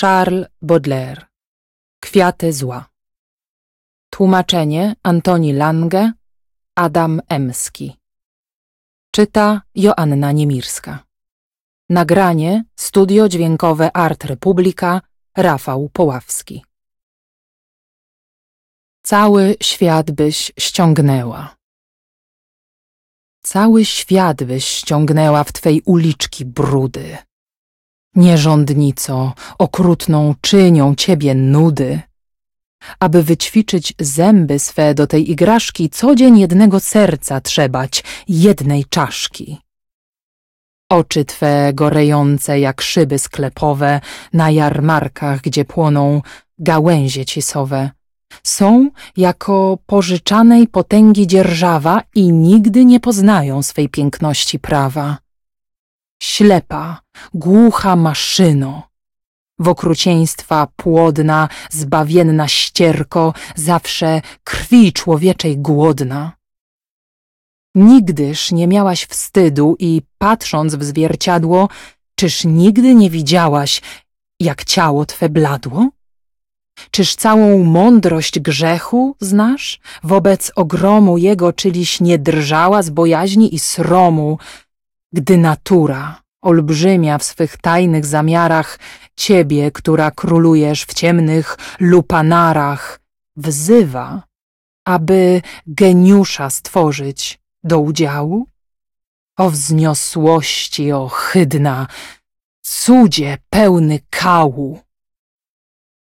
Charles Baudelaire. Kwiaty zła. Tłumaczenie Antoni Lange Adam Emski. Czyta Joanna Niemirska. Nagranie Studio Dźwiękowe Art Republika Rafał Poławski. Cały świat byś ściągnęła. Cały świat byś ściągnęła w twej uliczki brudy Nierządnico, okrutną czynią ciebie nudy. Aby wyćwiczyć zęby swe do tej igraszki, co dzień jednego serca trzebać, jednej czaszki. Oczy twe gorejące jak szyby sklepowe na jarmarkach, gdzie płoną gałęzie cisowe, są jako pożyczanej potęgi dzierżawa i nigdy nie poznają swej piękności prawa ślepa, głucha maszyno. W okrucieństwa płodna, zbawienna ścierko, zawsze krwi człowieczej głodna. Nigdyż nie miałaś wstydu i patrząc w zwierciadło, czyż nigdy nie widziałaś, jak ciało twe bladło? Czyż całą mądrość grzechu znasz? Wobec ogromu jego czyliś nie drżała z bojaźni i sromu, gdy natura, olbrzymia w swych tajnych zamiarach, ciebie, która królujesz w ciemnych lupanarach, wzywa, aby geniusza stworzyć do udziału? O wzniosłości ohydna, cudzie pełny kału!